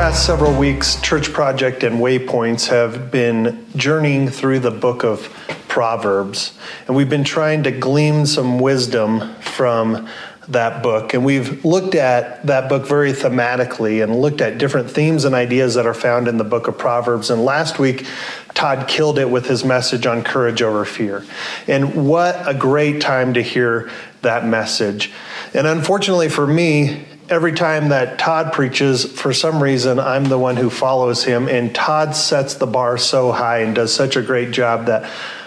past several weeks, Church Project and Waypoints have been journeying through the book of Proverbs, and we've been trying to glean some wisdom from that book. And we've looked at that book very thematically and looked at different themes and ideas that are found in the book of Proverbs. And last week, Todd killed it with his message on courage over fear. And what a great time to hear that message. And unfortunately for me, every time that Todd preaches, for some reason, I'm the one who follows him. And Todd sets the bar so high and does such a great job that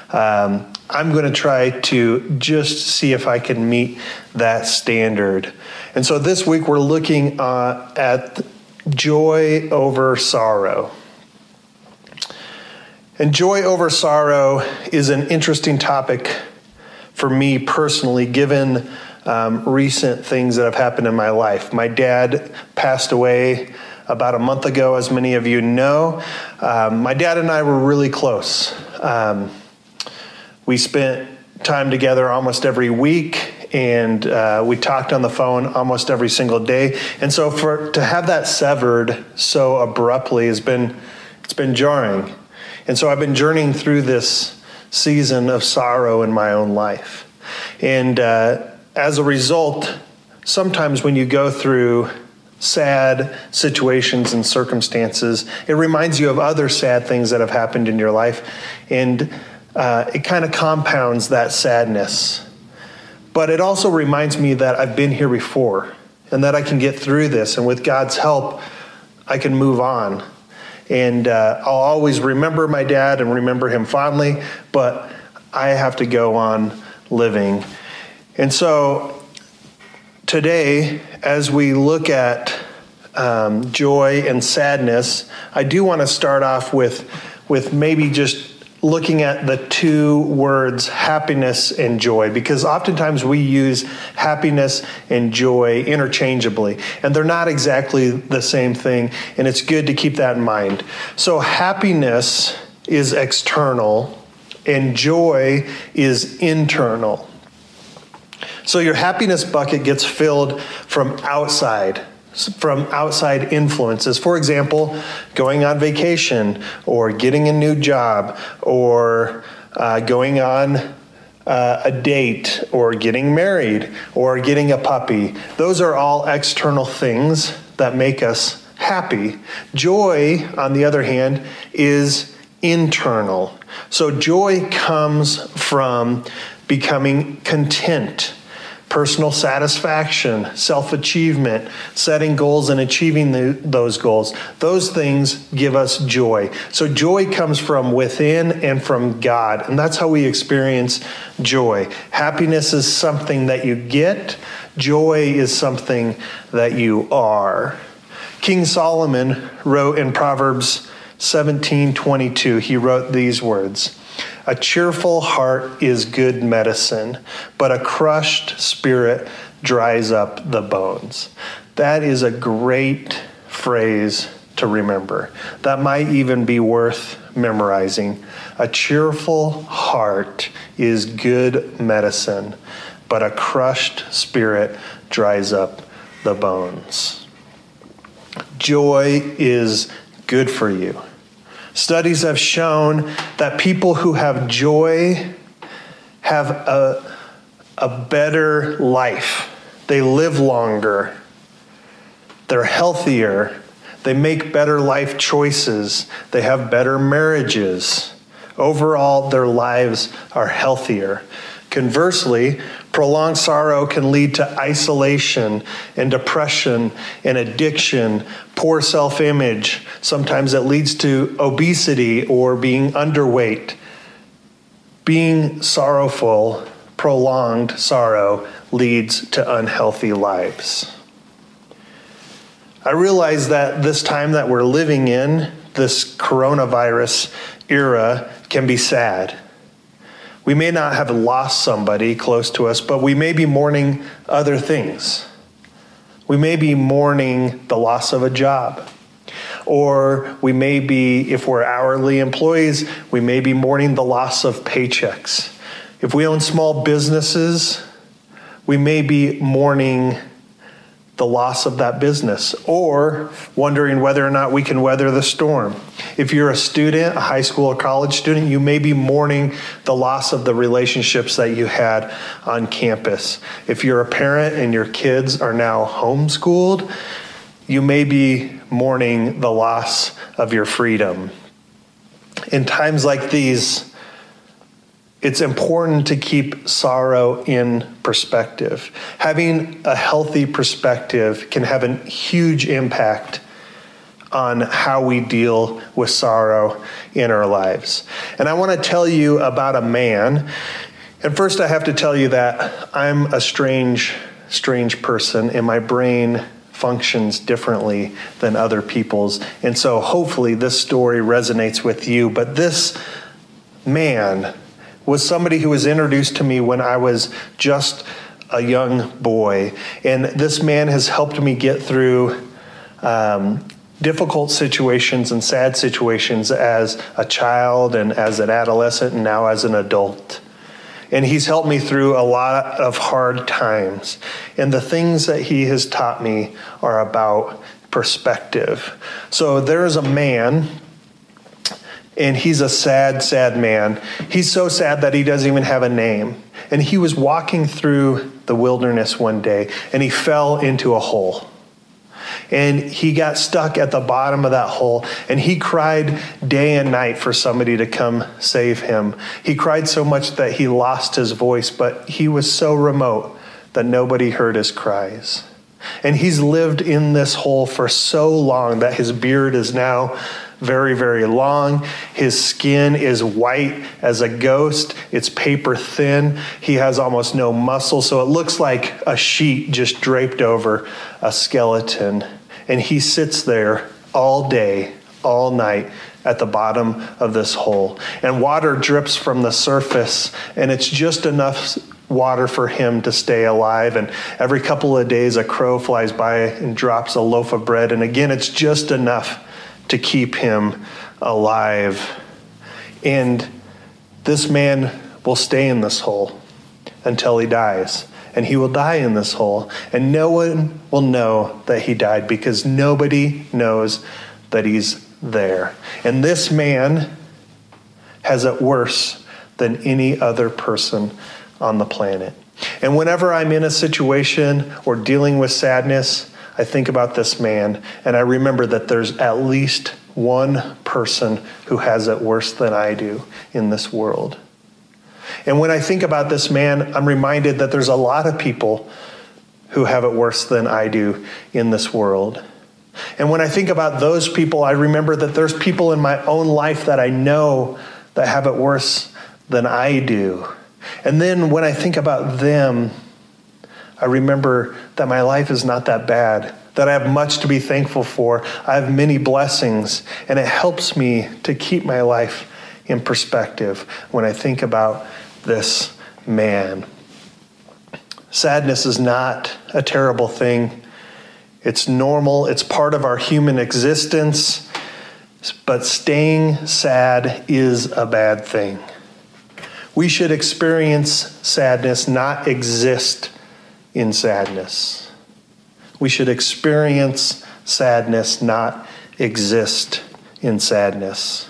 um, I'm going to try to just see if I can meet that standard. And so this week we're looking uh, at joy over sorrow. And joy over sorrow is an interesting topic for me personally, given um, recent things that have happened in my life. My dad passed away about a month ago, as many of you know. Um, my dad and I were really close. Um, we spent time together almost every week and uh, we talked on the phone almost every single day and so for to have that severed so abruptly has been it's been jarring and so i've been journeying through this season of sorrow in my own life and uh, as a result sometimes when you go through sad situations and circumstances it reminds you of other sad things that have happened in your life and uh, it kind of compounds that sadness. But it also reminds me that I've been here before and that I can get through this. And with God's help, I can move on. And uh, I'll always remember my dad and remember him fondly, but I have to go on living. And so today, as we look at um, joy and sadness, I do want to start off with, with maybe just looking at the two words happiness and joy because oftentimes we use happiness and joy interchangeably and they're not exactly the same thing and it's good to keep that in mind. So happiness is external and joy is internal. So your happiness bucket gets filled from outside from outside influences. For example, going on vacation or getting a new job or uh, going on uh, a date or getting married or getting a puppy. Those are all external things that make us happy. Joy, on the other hand, is internal. So joy comes from becoming content personal satisfaction, self achievement, setting goals and achieving the, those goals. Those things give us joy. So, joy comes from within and from God, and that's how we experience joy. Happiness is something that you get, joy is something that you are. King Solomon wrote in Proverbs 17 22, he wrote these words. A cheerful heart is good medicine, but a crushed spirit dries up the bones. That is a great phrase to remember. That might even be worth memorizing. A cheerful heart is good medicine, but a crushed spirit dries up the bones. Joy is good for you. Studies have shown that people who have joy have a, a better life. They live longer. They're healthier. They make better life choices. They have better marriages. Overall, their lives are healthier. Conversely, prolonged sorrow can lead to isolation and depression and addiction, poor self image. Sometimes it leads to obesity or being underweight. Being sorrowful, prolonged sorrow, leads to unhealthy lives. I realize that this time that we're living in, this coronavirus era, can be sad. We may not have lost somebody close to us, but we may be mourning other things. We may be mourning the loss of a job. Or we may be, if we're hourly employees, we may be mourning the loss of paychecks. If we own small businesses, we may be mourning the loss of that business or wondering whether or not we can weather the storm. If you're a student, a high school or college student, you may be mourning the loss of the relationships that you had on campus. If you're a parent and your kids are now homeschooled, you may be mourning the loss of your freedom. In times like these, it's important to keep sorrow in perspective. Having a healthy perspective can have a huge impact on how we deal with sorrow in our lives. And I want to tell you about a man. And first, I have to tell you that I'm a strange, strange person, and my brain functions differently than other people's. And so, hopefully, this story resonates with you. But this man, was somebody who was introduced to me when I was just a young boy. And this man has helped me get through um, difficult situations and sad situations as a child and as an adolescent and now as an adult. And he's helped me through a lot of hard times. And the things that he has taught me are about perspective. So there's a man and he's a sad, sad man. He's so sad that he doesn't even have a name. And he was walking through the wilderness one day and he fell into a hole. And he got stuck at the bottom of that hole and he cried day and night for somebody to come save him. He cried so much that he lost his voice, but he was so remote that nobody heard his cries. And he's lived in this hole for so long that his beard is now very, very long. His skin is white as a ghost. It's paper thin. He has almost no muscle, so it looks like a sheet just draped over a skeleton. And he sits there all day, all night at the bottom of this hole. And water drips from the surface, and it's just enough water for him to stay alive. And every couple of days, a crow flies by and drops a loaf of bread. And again, it's just enough to keep him alive. And this man will stay in this hole until he dies. And he will die in this hole. And no one will know that he died because nobody knows that he's there. And this man has it worse than any other person on the planet. And whenever I'm in a situation or dealing with sadness, I think about this man and I remember that there's at least one person who has it worse than I do in this world. And when I think about this man, I'm reminded that there's a lot of people who have it worse than I do in this world. And when I think about those people, I remember that there's people in my own life that I know that have it worse than I do. And then when I think about them, I remember that my life is not that bad, that I have much to be thankful for. I have many blessings, and it helps me to keep my life in perspective when I think about this man. Sadness is not a terrible thing. It's normal, it's part of our human existence, but staying sad is a bad thing. We should experience sadness, not exist in sadness. We should experience sadness, not exist in sadness.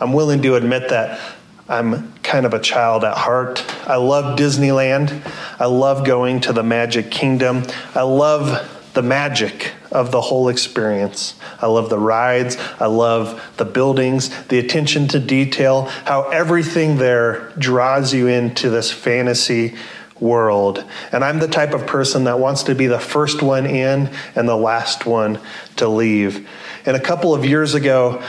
I'm willing to admit that I'm kind of a child at heart. I love Disneyland. I love going to the Magic Kingdom. I love the magic of the whole experience. I love the rides. I love the buildings, the attention to detail, how everything there draws you into this fantasy world. And I'm the type of person that wants to be the first one in and the last one to leave. And a couple of years ago,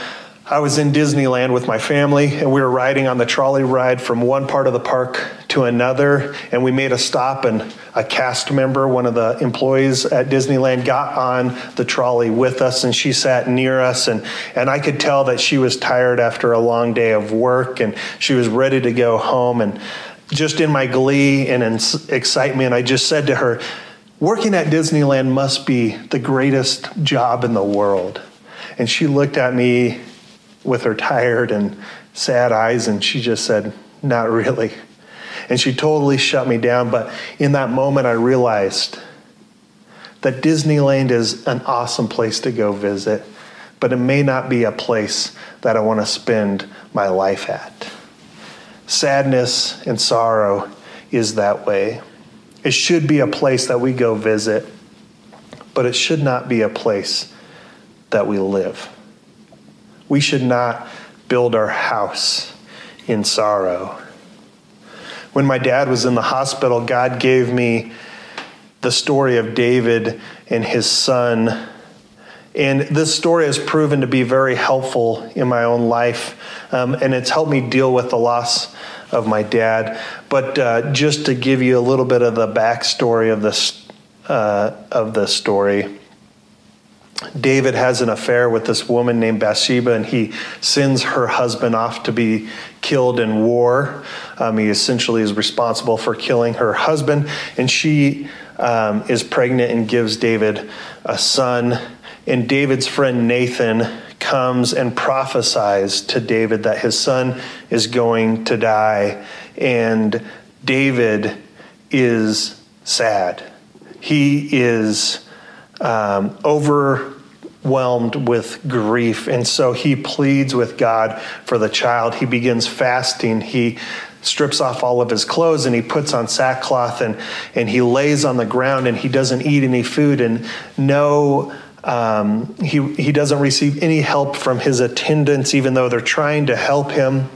I was in Disneyland with my family, and we were riding on the trolley ride from one part of the park to another. And we made a stop, and a cast member, one of the employees at Disneyland, got on the trolley with us, and she sat near us. And, and I could tell that she was tired after a long day of work, and she was ready to go home. And just in my glee and in excitement, I just said to her, Working at Disneyland must be the greatest job in the world. And she looked at me with her tired and sad eyes and she just said, Not really. And she totally shut me down. But in that moment, I realized that Disneyland is an awesome place to go visit, but it may not be a place that I want to spend my life at. Sadness and sorrow is that way. It should be a place that we go visit, but it should not be a place that we live. We should not build our house in sorrow. When my dad was in the hospital, God gave me the story of David and his son. And this story has proven to be very helpful in my own life. Um, and it's helped me deal with the loss of my dad. But uh, just to give you a little bit of the backstory of this uh, of the story, David has an affair with this woman named Bathsheba, and he sends her husband off to be killed in war. Um, he essentially is responsible for killing her husband, and she um, is pregnant and gives David a son. And David's friend Nathan comes and prophesies to David that his son is going to die. And David is sad. He is um, overwhelmed with grief. And so he pleads with God for the child. He begins fasting. He strips off all of his clothes and he puts on sackcloth and, and he lays on the ground and he doesn't eat any food and no um, he, he doesn't receive any help from his attendants even though they're trying to help him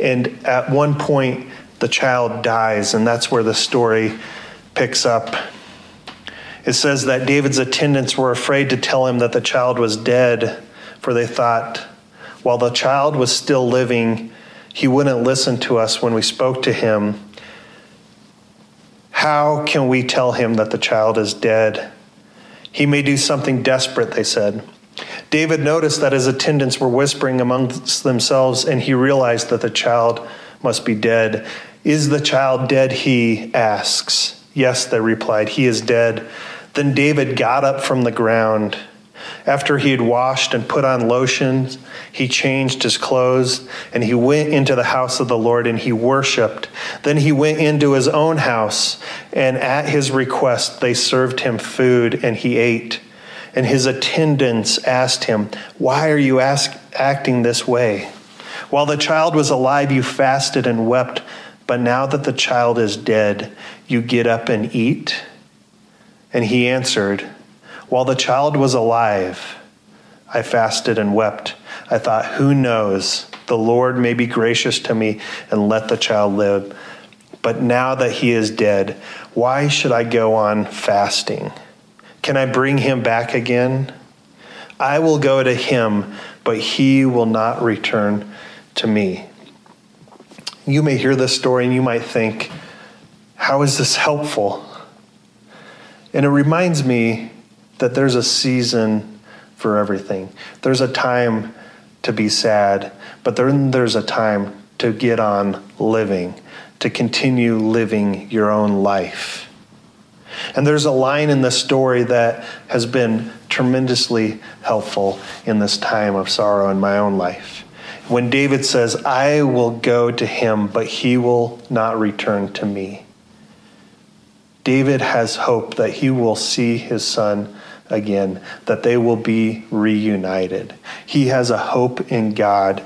and at one point the child dies and that's where the story picks up it says that david's attendants were afraid to tell him that the child was dead for they thought while the child was still living he wouldn't listen to us when we spoke to him. How can we tell him that the child is dead? He may do something desperate, they said. David noticed that his attendants were whispering amongst themselves, and he realized that the child must be dead. Is the child dead? He asks. Yes, they replied, he is dead. Then David got up from the ground. After he had washed and put on lotions, he changed his clothes and he went into the house of the Lord and he worshiped. Then he went into his own house, and at his request, they served him food and he ate. And his attendants asked him, Why are you ask, acting this way? While the child was alive, you fasted and wept, but now that the child is dead, you get up and eat? And he answered, while the child was alive, I fasted and wept. I thought, who knows? The Lord may be gracious to me and let the child live. But now that he is dead, why should I go on fasting? Can I bring him back again? I will go to him, but he will not return to me. You may hear this story and you might think, how is this helpful? And it reminds me that there's a season for everything. There's a time to be sad, but then there's a time to get on living, to continue living your own life. And there's a line in the story that has been tremendously helpful in this time of sorrow in my own life. When David says, I will go to him, but he will not return to me. David has hope that he will see his son again, that they will be reunited. He has a hope in God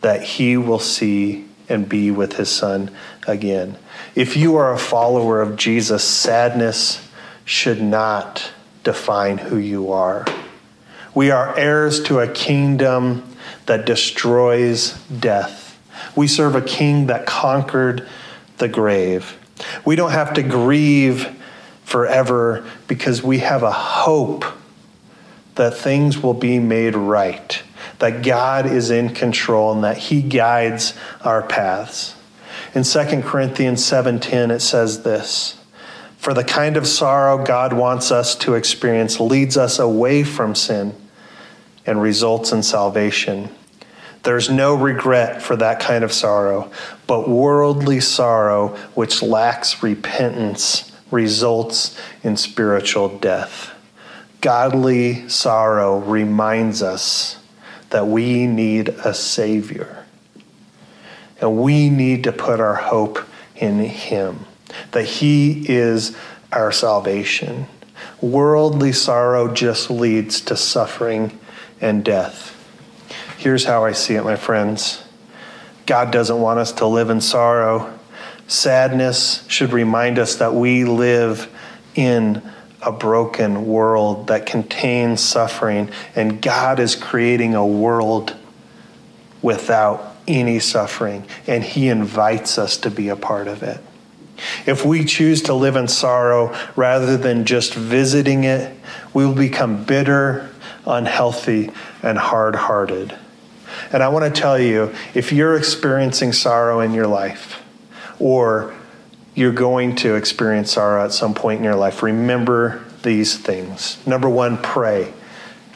that he will see and be with his son again. If you are a follower of Jesus, sadness should not define who you are. We are heirs to a kingdom that destroys death. We serve a king that conquered the grave. We don't have to grieve forever because we have a hope that things will be made right, that God is in control and that he guides our paths. In 2 Corinthians 7:10 it says this, for the kind of sorrow God wants us to experience leads us away from sin and results in salvation. There's no regret for that kind of sorrow, but worldly sorrow which lacks repentance results in spiritual death. Godly sorrow reminds us that we need a Savior. And we need to put our hope in Him, that He is our salvation. Worldly sorrow just leads to suffering and death. Here's how I see it, my friends God doesn't want us to live in sorrow. Sadness should remind us that we live in a broken world that contains suffering, and God is creating a world without any suffering, and He invites us to be a part of it. If we choose to live in sorrow rather than just visiting it, we will become bitter, unhealthy, and hard hearted. And I want to tell you if you're experiencing sorrow in your life, or you're going to experience sorrow at some point in your life, remember these things. Number one, pray.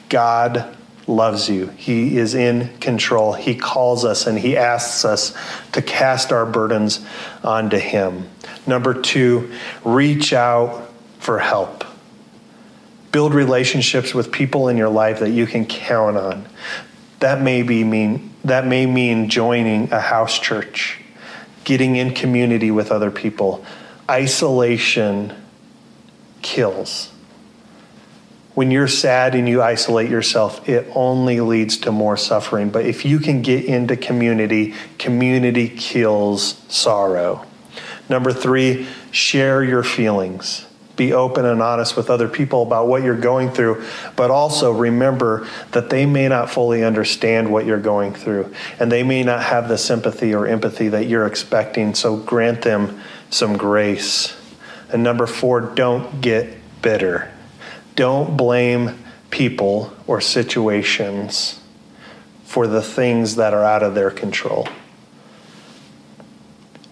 God loves you. He is in control. He calls us and He asks us to cast our burdens onto Him. Number two, reach out for help. Build relationships with people in your life that you can count on. That may be mean that may mean joining a house church, getting in community with other people. Isolation kills. When you're sad and you isolate yourself, it only leads to more suffering. But if you can get into community, community kills sorrow. Number three, share your feelings. Be open and honest with other people about what you're going through, but also remember that they may not fully understand what you're going through, and they may not have the sympathy or empathy that you're expecting. So grant them some grace. And number four, don't get bitter. Don't blame people or situations for the things that are out of their control.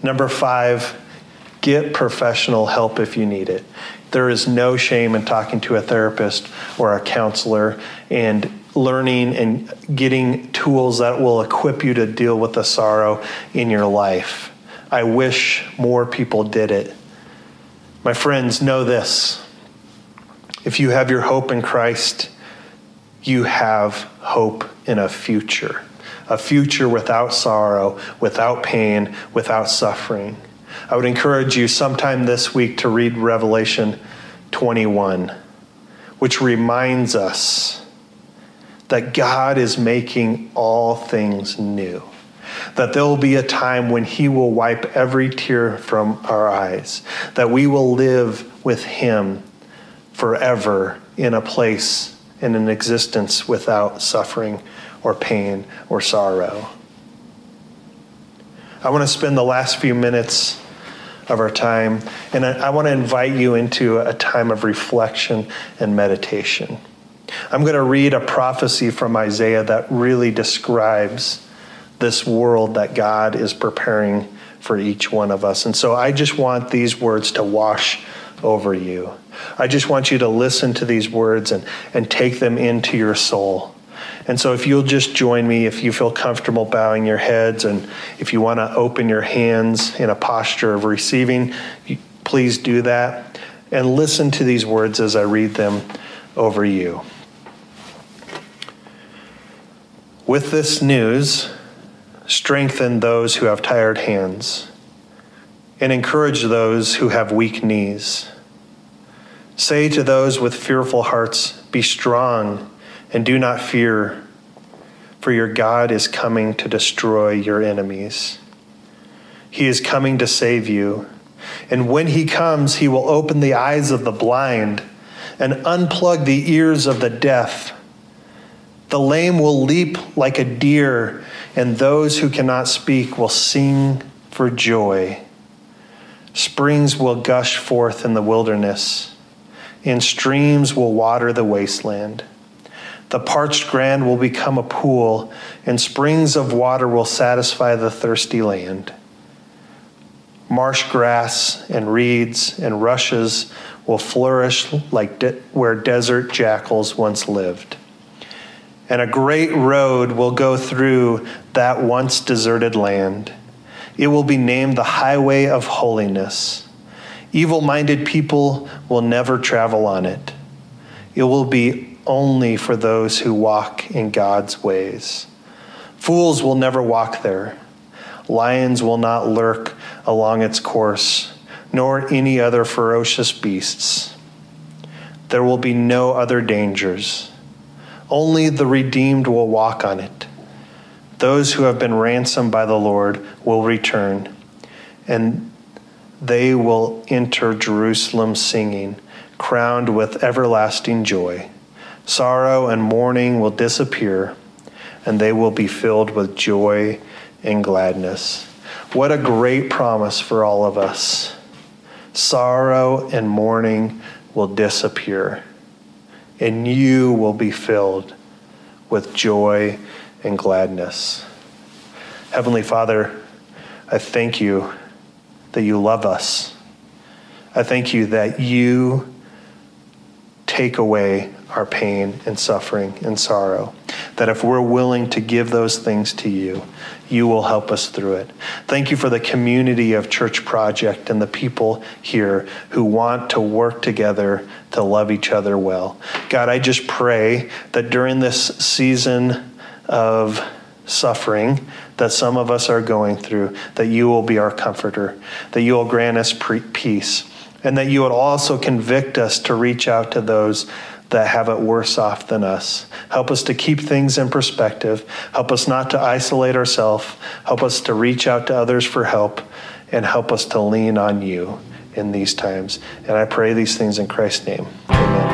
Number five, Get professional help if you need it. There is no shame in talking to a therapist or a counselor and learning and getting tools that will equip you to deal with the sorrow in your life. I wish more people did it. My friends, know this. If you have your hope in Christ, you have hope in a future. A future without sorrow, without pain, without suffering. I would encourage you sometime this week to read Revelation 21, which reminds us that God is making all things new. That there will be a time when He will wipe every tear from our eyes, that we will live with Him forever in a place, in an existence without suffering or pain or sorrow. I want to spend the last few minutes of our time. And I, I want to invite you into a time of reflection and meditation. I'm going to read a prophecy from Isaiah that really describes this world that God is preparing for each one of us. And so I just want these words to wash over you. I just want you to listen to these words and, and take them into your soul. And so, if you'll just join me, if you feel comfortable bowing your heads, and if you want to open your hands in a posture of receiving, please do that. And listen to these words as I read them over you. With this news, strengthen those who have tired hands, and encourage those who have weak knees. Say to those with fearful hearts, Be strong and do not fear, for your God is coming to destroy your enemies. He is coming to save you. And when he comes, he will open the eyes of the blind and unplug the ears of the deaf. The lame will leap like a deer, and those who cannot speak will sing for joy. Springs will gush forth in the wilderness, and streams will water the wasteland. The parched ground will become a pool, and springs of water will satisfy the thirsty land. Marsh grass and reeds and rushes will flourish like de- where desert jackals once lived. And a great road will go through that once deserted land. It will be named the Highway of Holiness. Evil minded people will never travel on it. It will be only for those who walk in God's ways. Fools will never walk there. Lions will not lurk along its course, nor any other ferocious beasts. There will be no other dangers. Only the redeemed will walk on it. Those who have been ransomed by the Lord will return, and they will enter Jerusalem singing, crowned with everlasting joy. Sorrow and mourning will disappear, and they will be filled with joy and gladness. What a great promise for all of us. Sorrow and mourning will disappear, and you will be filled with joy and gladness. Heavenly Father, I thank you that you love us. I thank you that you take away our pain and suffering and sorrow. That if we're willing to give those things to you, you will help us through it. Thank you for the community of Church Project and the people here who want to work together to love each other well. God, I just pray that during this season of suffering that some of us are going through, that you will be our comforter, that you will grant us peace, and that you would also convict us to reach out to those that have it worse off than us. Help us to keep things in perspective. Help us not to isolate ourselves. Help us to reach out to others for help, and help us to lean on you in these times. And I pray these things in Christ's name. Amen.